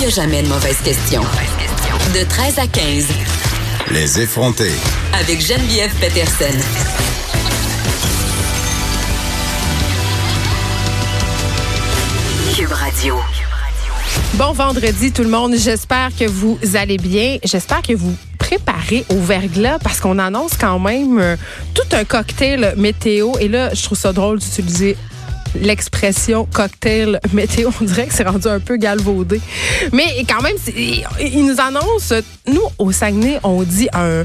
n'y a jamais de mauvaise question. De 13 à 15. Les effronter. Avec Geneviève Peterson. Cube Radio. Bon vendredi tout le monde, j'espère que vous allez bien. J'espère que vous préparez au verglas parce qu'on annonce quand même euh, tout un cocktail météo et là je trouve ça drôle d'utiliser l'expression cocktail météo. On dirait que c'est rendu un peu galvaudé. Mais quand même, il nous annonce, nous, au Saguenay, on dit un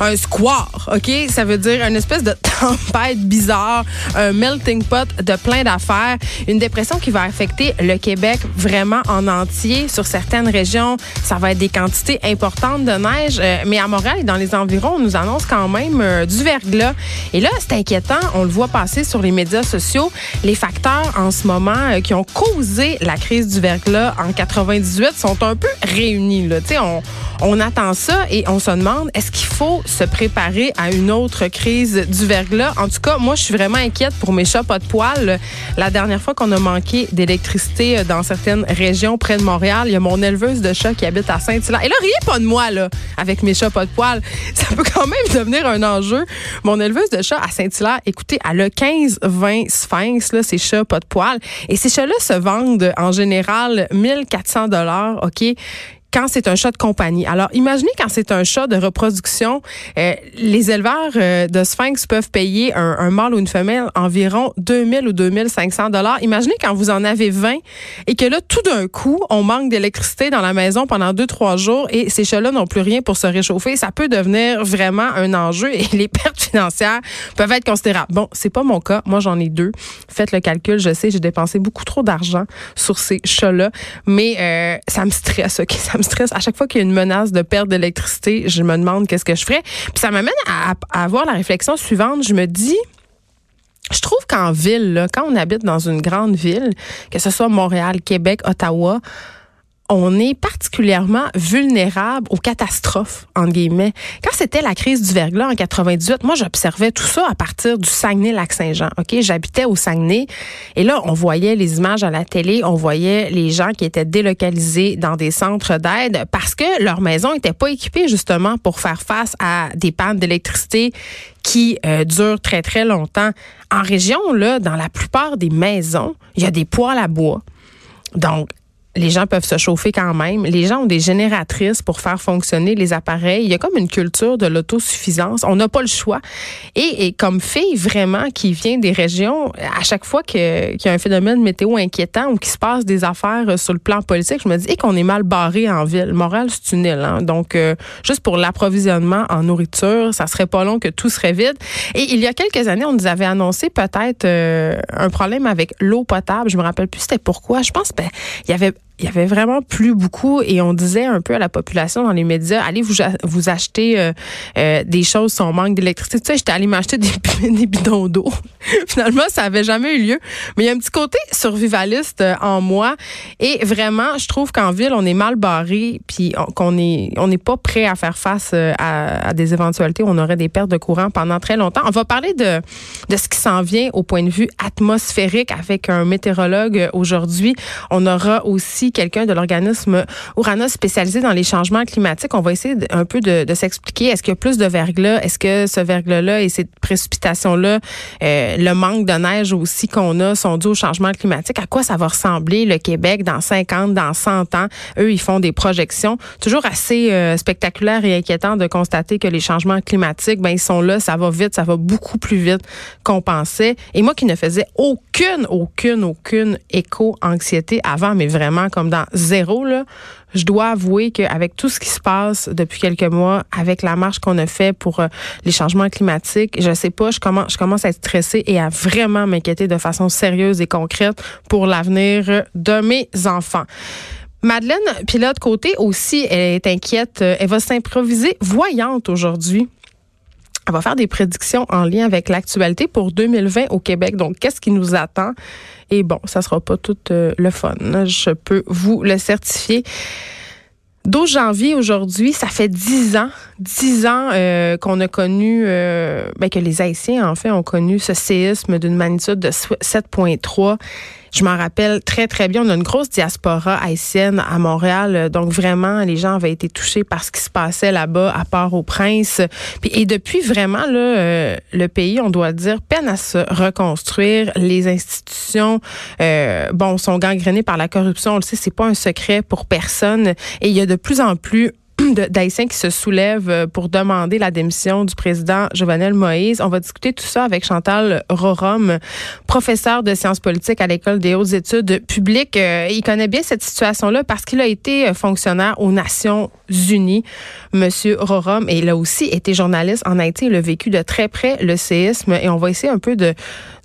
un square, OK? Ça veut dire une espèce de tempête bizarre, un melting pot de plein d'affaires, une dépression qui va affecter le Québec vraiment en entier. Sur certaines régions, ça va être des quantités importantes de neige, euh, mais à Montréal et dans les environs, on nous annonce quand même euh, du verglas. Et là, c'est inquiétant, on le voit passer sur les médias sociaux. Les facteurs en ce moment euh, qui ont causé la crise du verglas en 98 sont un peu réunis. Là. On, on attend ça et on se demande, est-ce qu'il faut se préparer à une autre crise du verglas. En tout cas, moi, je suis vraiment inquiète pour mes chats pas de poils. La dernière fois qu'on a manqué d'électricité dans certaines régions près de Montréal, il y a mon éleveuse de chats qui habite à Saint-Hilaire. Et là, riez pas de moi, là, avec mes chats pas de poils. Ça peut quand même devenir un enjeu. Mon éleveuse de chats à Saint-Hilaire, écoutez, elle a 15-20 sphinx, là, ces chats pas de poils. Et ces chats-là se vendent en général 1400 dollars, OK? Quand c'est un chat de compagnie. Alors, imaginez quand c'est un chat de reproduction, euh, les éleveurs euh, de sphinx peuvent payer un, un, mâle ou une femelle environ 2000 ou 2500 dollars. Imaginez quand vous en avez 20 et que là, tout d'un coup, on manque d'électricité dans la maison pendant deux, trois jours et ces chats-là n'ont plus rien pour se réchauffer. Ça peut devenir vraiment un enjeu et les pertes financières peuvent être considérables. Bon, c'est pas mon cas. Moi, j'en ai deux. Faites le calcul. Je sais, j'ai dépensé beaucoup trop d'argent sur ces chats-là, mais euh, ça me stresse, OK? À chaque fois qu'il y a une menace de perte d'électricité, je me demande qu'est-ce que je ferais. Puis ça m'amène à, avoir la réflexion suivante. Je me dis, je trouve qu'en ville, quand on habite dans une grande ville, que ce soit Montréal, Québec, Ottawa, on est particulièrement vulnérable aux catastrophes, entre guillemets. Quand c'était la crise du verglas en 98, moi, j'observais tout ça à partir du Saguenay-Lac-Saint-Jean. OK? J'habitais au Saguenay et là, on voyait les images à la télé, on voyait les gens qui étaient délocalisés dans des centres d'aide parce que leur maison n'était pas équipée justement pour faire face à des pannes d'électricité qui euh, durent très, très longtemps. En région, là, dans la plupart des maisons, il y a des poêles à bois. Donc, les gens peuvent se chauffer quand même. Les gens ont des génératrices pour faire fonctionner les appareils. Il y a comme une culture de l'autosuffisance. On n'a pas le choix. Et, et, comme fille vraiment qui vient des régions, à chaque fois qu'il y a un phénomène météo inquiétant ou qu'il se passe des affaires sur le plan politique, je me dis qu'on est mal barré en ville. Montréal, c'est une île. Hein? Donc, euh, juste pour l'approvisionnement en nourriture, ça serait pas long que tout serait vide. Et il y a quelques années, on nous avait annoncé peut-être euh, un problème avec l'eau potable. Je me rappelle plus c'était pourquoi. Je pense ben, il y avait il y avait vraiment plus beaucoup et on disait un peu à la population dans les médias allez vous vous acheter euh, euh, des choses sans manque d'électricité. Tu sais j'étais allée m'acheter des, bidons d'eau. Finalement ça avait jamais eu lieu. Mais il y a un petit côté survivaliste euh, en moi et vraiment je trouve qu'en ville on est mal barré puis qu'on est on n'est pas prêt à faire face à, à, des éventualités. Où on aurait des pertes de courant pendant très longtemps. On va parler de de ce qui s'en vient au point de vue atmosphérique avec un météorologue aujourd'hui. On aura aussi quelqu'un de l'organisme Uranus spécialisé dans les changements climatiques. On va essayer un peu de, s'expliquer. Est-ce qu'il y a plus de verglas? Est-ce que ce verglas-là et cette précipitation-là, euh, le manque de neige aussi qu'on a, sont dus au changement climatique? À quoi ça va ressembler le Québec dans 50, dans 100 ans? Eux, ils font des projections. Toujours assez euh, spectaculaire et inquiétant de constater que les changements climatiques, ben ils sont là, ça va vite, ça va beaucoup plus vite qu'on pensait. Et moi qui ne faisais aucune, aucune, aucune éco-anxiété avant, mais vraiment comme dans zéro, là, je dois avouer qu'avec tout ce qui se passe depuis quelques mois, avec la marche qu'on a fait pour euh, les changements climatiques, je sais pas, je commence, je commence à être stressée et à vraiment m'inquiéter de façon sérieuse et concrète pour l'avenir de mes enfants. Madeleine, puis de côté aussi, elle est inquiète. Elle va s'improviser voyante aujourd'hui. Elle va faire des prédictions en lien avec l'actualité pour 2020 au Québec. Donc, qu'est-ce qui nous attend? Et bon, ça sera pas tout euh, le fun. Je peux vous le certifier. 12 janvier aujourd'hui, ça fait 10 ans, 10 ans euh, qu'on a connu, euh, ben, que les Haïtiens en fait ont connu ce séisme d'une magnitude de 7.3. Je m'en rappelle très, très bien. On a une grosse diaspora haïtienne à Montréal. Donc, vraiment, les gens avaient été touchés par ce qui se passait là-bas, à part au Prince. Puis, et depuis, vraiment, là, euh, le pays, on doit dire, peine à se reconstruire. Les institutions, euh, bon, sont gangrénées par la corruption. On le sait, c'est pas un secret pour personne. Et il y a de plus en plus d'Haïtiens qui se soulèvent euh, pour demander la démission du président Jovenel Moïse. On va discuter tout ça avec Chantal Rorom, professeur de sciences politiques à l'École des hautes études publiques. Euh, il connaît bien cette situation-là parce qu'il a été euh, fonctionnaire aux Nations unies, Monsieur Rorom, et il a aussi été journaliste en Haïti. Il a vécu de très près le séisme et on va essayer un peu de,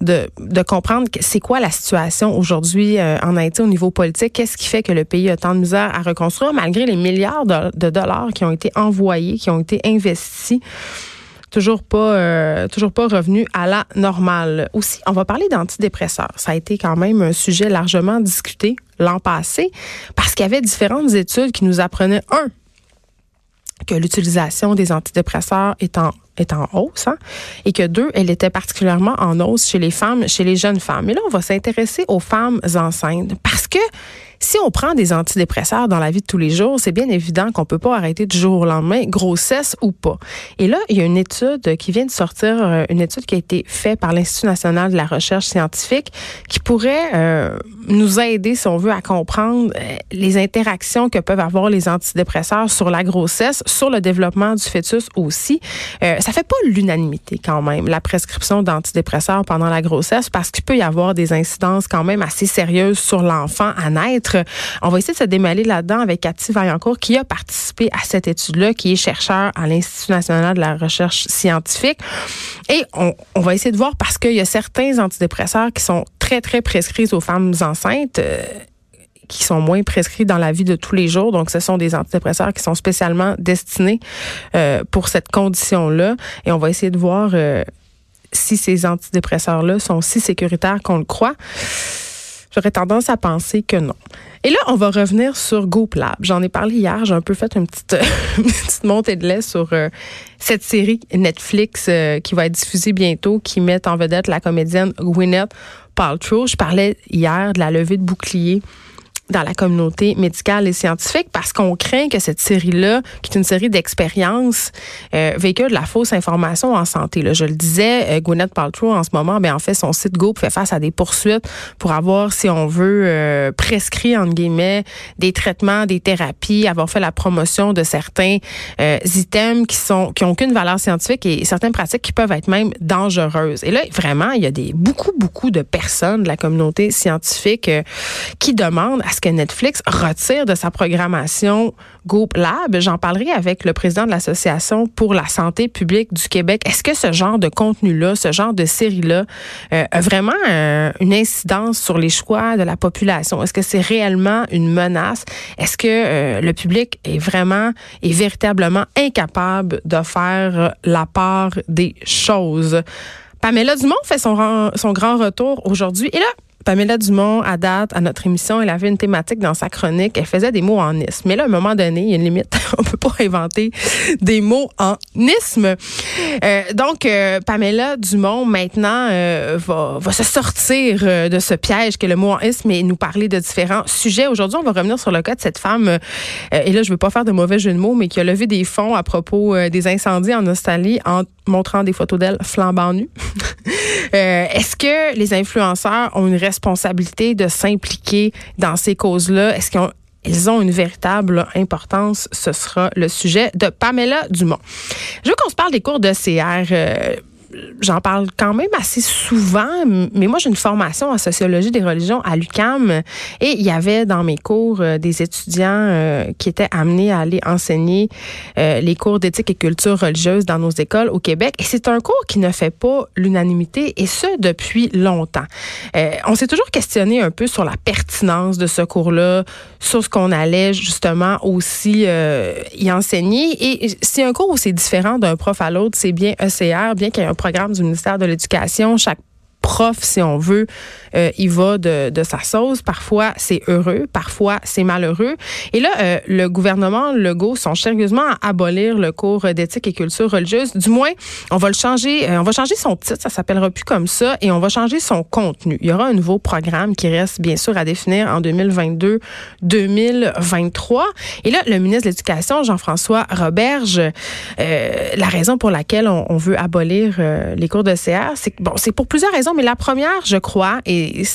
de, comprendre c'est quoi la situation aujourd'hui en Haïti au niveau politique? Qu'est-ce qui fait que le pays a tant de misère à reconstruire malgré les milliards de, de dollars qui ont été envoyés, qui ont été investis toujours pas euh, toujours pas revenu à la normale? Aussi, on va parler d'antidépresseurs. Ça a été quand même un sujet largement discuté l'an passé parce qu'il y avait différentes études qui nous apprenaient un que l'utilisation des antidépresseurs est en est en hausse hein, et que deux, elle était particulièrement en hausse chez les femmes, chez les jeunes femmes. Et là, on va s'intéresser aux femmes enceintes parce que on prend des antidépresseurs dans la vie de tous les jours, c'est bien évident qu'on peut pas arrêter du jour au lendemain, grossesse ou pas. Et là, il y a une étude qui vient de sortir, euh, une étude qui a été faite par l'Institut national de la recherche scientifique, qui pourrait euh, nous aider, si on veut, à comprendre euh, les interactions que peuvent avoir les antidépresseurs sur la grossesse, sur le développement du fœtus aussi. Euh, ça fait pas l'unanimité quand même, la prescription d'antidépresseurs pendant la grossesse, parce qu'il peut y avoir des incidences quand même assez sérieuses sur l'enfant à naître. On va essayer de se démêler là-dedans avec Cathy Vaillancourt qui a participé à cette étude-là, qui est chercheur à l'Institut national de la recherche scientifique. Et on, va essayer de voir parce qu'il y a certains antidépresseurs qui sont très, très prescrits aux femmes enceintes. Euh, qui sont moins prescrits dans la vie de tous les jours. Donc, ce sont des antidépresseurs qui sont spécialement destinés euh, pour cette condition-là. Et on va essayer de voir euh, si ces antidépresseurs-là sont si sécuritaires qu'on le croit. J'aurais tendance à penser que non. Et là, on va revenir sur GoPlab. J'en ai parlé hier. J'ai un peu fait une petite, montée de lait sur euh, cette série Netflix euh, qui va être diffusée bientôt, qui met en vedette la comédienne Gwyneth Paltrow. Je parlais hier de la levée de bouclier dans la communauté médicale et scientifique parce qu'on craint que cette série-là, qui est une série d'expériences, euh, véhicule la fausse information en santé. Là. Je le disais, euh, Gwyneth Paltrow, en ce moment, ben, en fait, son site Go fait face à des poursuites pour avoir, si on veut, euh, prescrit, entre guillemets, des traitements, des thérapies, avoir fait la promotion de certains euh, items qui sont qui ont aucune valeur scientifique et certaines pratiques qui peuvent être même dangereuses. Et là, vraiment, il y a des beaucoup, beaucoup de personnes de la communauté scientifique qui demandent à que Netflix retire de sa programmation Goop Lab? J'en parlerai avec le président de l'Association pour la santé publique du Québec. Est-ce que ce genre de contenu-là, ce genre de série-là, euh, a vraiment euh, une incidence sur les choix de la population? Est-ce que c'est réellement une menace? Est-ce que euh, le public est vraiment et véritablement incapable de faire la part des choses? Pamela Dumont fait son, son grand retour aujourd'hui. Et là, Pamela Dumont, à date, à notre émission, elle avait une thématique dans sa chronique. Elle faisait des mots en isme. Mais là, à un moment donné, il y a une limite. On peut pas inventer des mots en isme. Euh, donc, euh, Pamela Dumont, maintenant, euh, va, va se sortir de ce piège qu'est le mot en isme et nous parler de différents sujets. Aujourd'hui, on va revenir sur le cas de cette femme, et là, je veux pas faire de mauvais jeu de mots, mais qui a levé des fonds à propos des incendies en Australie montrant des photos d'elle flambant nue. Est-ce que les influenceurs ont une responsabilité de s'impliquer dans ces causes-là? Est-ce qu'ils ont ils ont une véritable importance? Ce sera le sujet de Pamela Dumont. Je veux qu'on se parle des cours de CR. Euh, j'en parle quand même assez souvent, mais moi j'ai une formation en sociologie des religions à l'UCAM et il y avait dans mes cours euh, des étudiants euh, qui étaient amenés à aller enseigner euh, les cours d'éthique et culture religieuse dans nos écoles au Québec et c'est un cours qui ne fait pas l'unanimité et ce depuis longtemps. on s'est toujours questionné un peu sur la pertinence de ce cours-là, sur ce qu'on allait justement aussi y enseigner et si un cours où c'est différent d'un prof à l'autre, c'est bien ECR, bien qu'il y ait un programme du ministère de l'Éducation. Chaque prof, si on veut, euh, il va de, sa sauce. Parfois, c'est heureux, parfois, c'est malheureux. Et là, euh, le gouvernement Legault sont sérieusement à abolir le cours d'éthique et culture religieuse. Du moins, on va le changer, euh, on va changer son titre, ça s'appellera plus comme ça, et on va changer son contenu. Il y aura un nouveau programme qui reste bien sûr à définir en 2022-2023. Et là, le ministre de l'Éducation, Jean-François Roberge, la raison pour laquelle on, on veut abolir les cours de CR, c'est bon, c'est pour plusieurs raisons, mais la première, je crois, et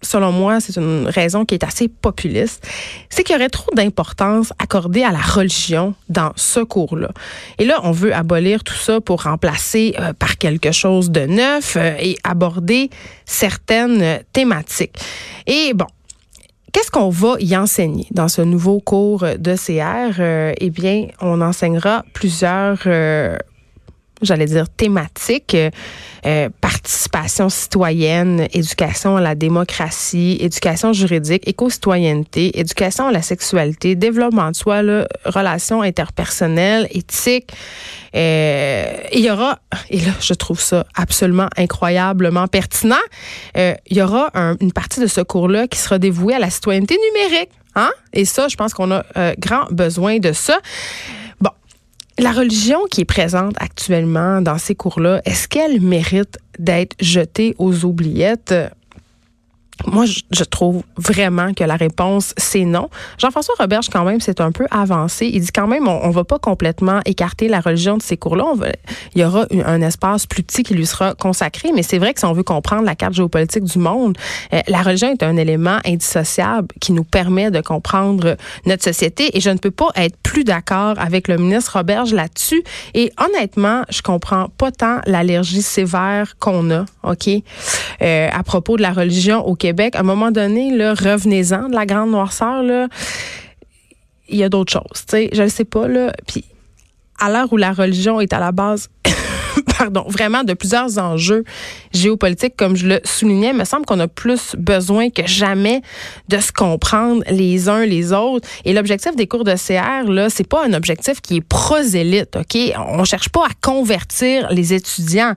selon moi, c'est une raison qui est assez populiste, c'est qu'il y aurait trop d'importance accordée à la religion dans ce cours-là. Et là, on veut abolir tout ça pour remplacer euh, par quelque chose de neuf euh, et aborder certaines thématiques. Et bon, Qu'est-ce qu'on va y enseigner dans ce nouveau cours de CR? Euh, eh bien, on enseignera plusieurs j'allais dire thématique, euh, participation citoyenne, éducation à la démocratie, éducation juridique, éco-citoyenneté, éducation à la sexualité, développement de soi, relations interpersonnelles, éthique. Euh, il y aura, et là je trouve ça absolument incroyablement pertinent, euh, il y aura une partie de ce cours-là qui sera dévouée à la citoyenneté numérique. Hein? Et ça, je pense qu'on a grand besoin de ça. La religion qui est présente actuellement dans ces cours-là, est-ce qu'elle mérite d'être jetée aux oubliettes? Moi, je, trouve vraiment que la réponse, c'est non. Jean-François Roberge, quand même, c'est un peu avancé. Il dit quand même, on, on va pas complètement écarter la religion de ces cours-là. Il y aura un espace plus petit qui lui sera consacré. Mais c'est vrai que si on veut comprendre la carte géopolitique du monde, euh, la religion est un élément indissociable qui nous permet de comprendre notre société. Et je ne peux pas être plus d'accord avec le ministre Roberge là-dessus. Et honnêtement, je comprends pas tant l'allergie sévère qu'on a, OK, euh, à propos de la religion au Québec. À un moment donné, revenez-en de la grande noirceur, là. Il y a d'autres choses, sais. Je ne sais pas, là. Puis, à l'heure où la religion est à la base pardon, vraiment de plusieurs enjeux géopolitiques, comme je le soulignais. Me semble qu'on a plus besoin que jamais de se comprendre les uns les autres. Et l'objectif des cours de CR, là, c'est pas un objectif qui est prosélyte, OK? On cherche pas à convertir les étudiants.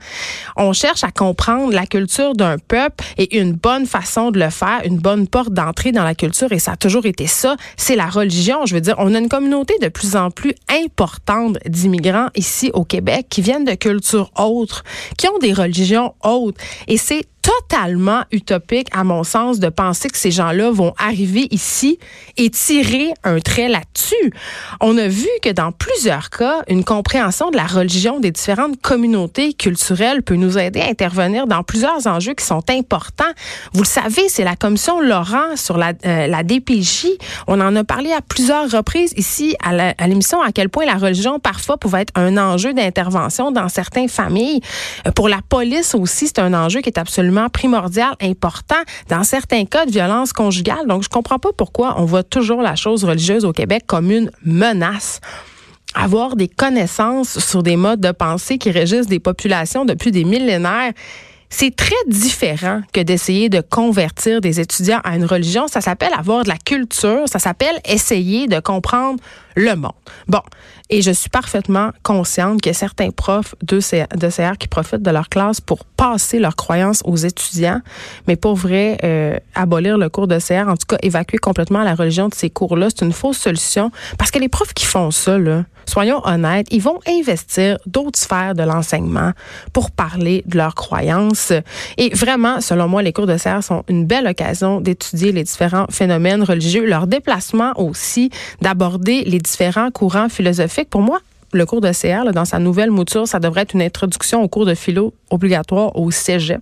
On cherche à comprendre la culture d'un peuple et une bonne façon de le faire, une bonne porte d'entrée dans la culture, et ça a toujours été ça, c'est la religion. Je veux dire, on a une communauté de plus en plus importante d'immigrants ici au Québec qui viennent de cultures autres, qui ont des religions autres. Et c'est totalement utopique, à mon sens, de penser que ces gens-là vont arriver ici et tirer un trait là-dessus. On a vu que dans plusieurs cas, une compréhension de la religion des différentes communautés culturelles peut nous aider à intervenir dans plusieurs enjeux qui sont importants. Vous le savez, c'est la commission Laurent sur la, euh, la DPJ. On en a parlé à plusieurs reprises ici à l'émission à quel point la religion parfois pouvait être un enjeu d'intervention dans certaines familles. Euh, pour la police aussi, c'est un enjeu qui est absolument primordial, important dans certains cas de violence conjugale. Donc, je comprends pas pourquoi on voit toujours la chose religieuse au Québec comme une menace avoir des connaissances sur des modes de pensée qui régissent des populations depuis des millénaires, c'est très différent que d'essayer de convertir des étudiants à une religion. Ça s'appelle avoir de la culture, ça s'appelle essayer de comprendre le monde. Bon, et je suis parfaitement consciente que certains profs de, CR qui profitent de leur classe pour passer leurs croyances aux étudiants, mais pour vrai, euh, abolir le cours de CR, en tout cas évacuer complètement la religion de ces cours-là, c'est une fausse solution parce que les profs qui font ça, là, soyons honnêtes, ils vont investir d'autres sphères de l'enseignement pour parler de leurs croyances. Et vraiment, selon moi, les cours de CR sont une belle occasion d'étudier les différents phénomènes religieux, leur déplacement aussi, d'aborder les différents courants philosophiques. Pour moi, le cours de CR, dans sa nouvelle mouture, ça devrait être une introduction au cours de philo obligatoire au cégep.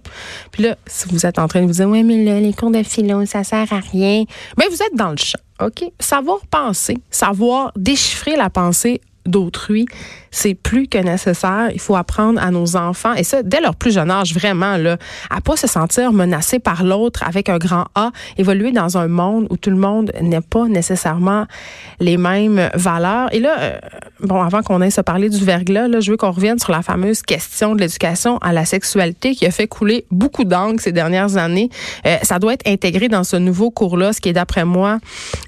Puis là, si vous êtes en train de vous dire, oui, mais là, les cours de philo, ça sert à rien. Bien, vous êtes dans le champ, OK? Savoir penser, savoir déchiffrer la pensée d'autrui, c'est plus que nécessaire. Il faut apprendre à nos enfants, et ça, dès leur plus jeune âge, vraiment, là, à pas se sentir menacé par l'autre avec un grand A, évoluer dans un monde où tout le monde n'est pas nécessairement les mêmes valeurs. Et là, euh, bon, avant qu'on aille se parler du verglas, là, je veux qu'on revienne sur la fameuse question de l'éducation à la sexualité qui a fait couler beaucoup d'angles ces dernières années. Euh, ça doit être intégré dans ce nouveau cours-là, ce qui est d'après moi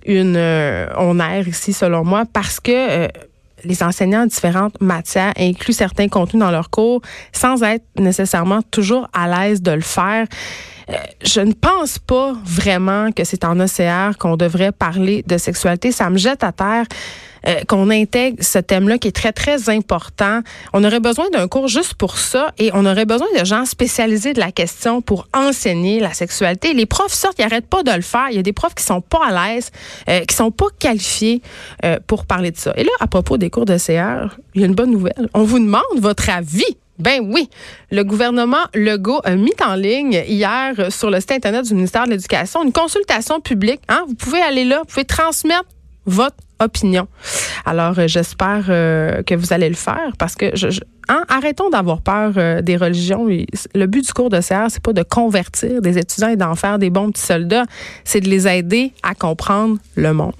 une euh, on erre ici selon moi parce que les enseignants de différentes matières incluent certains contenus dans leurs cours sans être nécessairement toujours à l'aise de le faire. Euh, je ne pense pas vraiment que c'est en OCR qu'on devrait parler de sexualité. Ça me jette à terre. Euh, qu'on intègre ce thème-là qui est très, très important. On aurait besoin d'un cours juste pour ça et on aurait besoin de gens spécialisés de la question pour enseigner la sexualité. Les profs sortent, ils n'arrêtent pas de le faire. Il y a des profs qui sont pas à l'aise, euh, qui sont pas qualifiés euh, pour parler de ça. Et là, à propos des cours de CR, il y a une bonne nouvelle. On vous demande votre avis. Ben oui, le gouvernement Legault a mis en ligne hier sur le site internet du ministère de l'Éducation une consultation publique. Hein? Vous pouvez aller là, vous pouvez transmettre votre opinion. Alors, euh, j'espère euh, que vous allez le faire parce que hein, arrêtons d'avoir peur euh, des religions. Le but du cours de CR, c'est pas de convertir des étudiants et d'en faire des bons petits soldats, c'est de les aider à comprendre le monde.